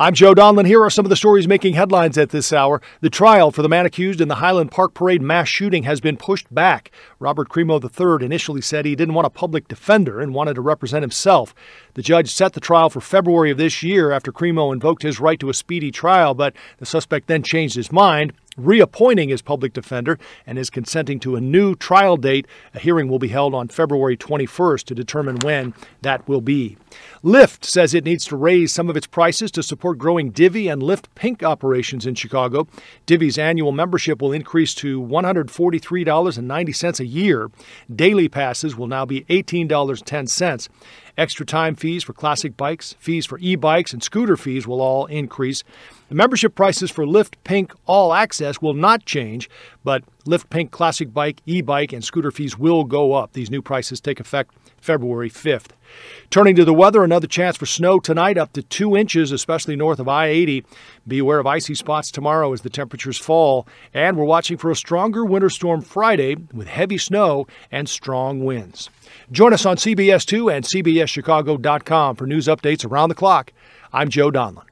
I'm Joe Donlin. Here are some of the stories making headlines at this hour. The trial for the man accused in the Highland Park Parade mass shooting has been pushed back. Robert Crimo III initially said he didn't want a public defender and wanted to represent himself. The judge set the trial for February of this year after Crimo invoked his right to a speedy trial, but the suspect then changed his mind reappointing his public defender and is consenting to a new trial date. A hearing will be held on February 21st to determine when that will be. Lyft says it needs to raise some of its prices to support growing Divvy and Lyft Pink operations in Chicago. Divvy's annual membership will increase to $143.90 a year. Daily passes will now be $18.10. Extra time fees for classic bikes, fees for e bikes, and scooter fees will all increase. The membership prices for Lyft Pink All Access will not change, but Lyft Pink Classic Bike, e bike, and scooter fees will go up. These new prices take effect February 5th. Turning to the weather, another chance for snow tonight, up to two inches, especially north of I 80. Be aware of icy spots tomorrow as the temperatures fall. And we're watching for a stronger winter storm Friday with heavy snow and strong winds. Join us on CBS2 and CBSChicago.com for news updates around the clock. I'm Joe Donlin.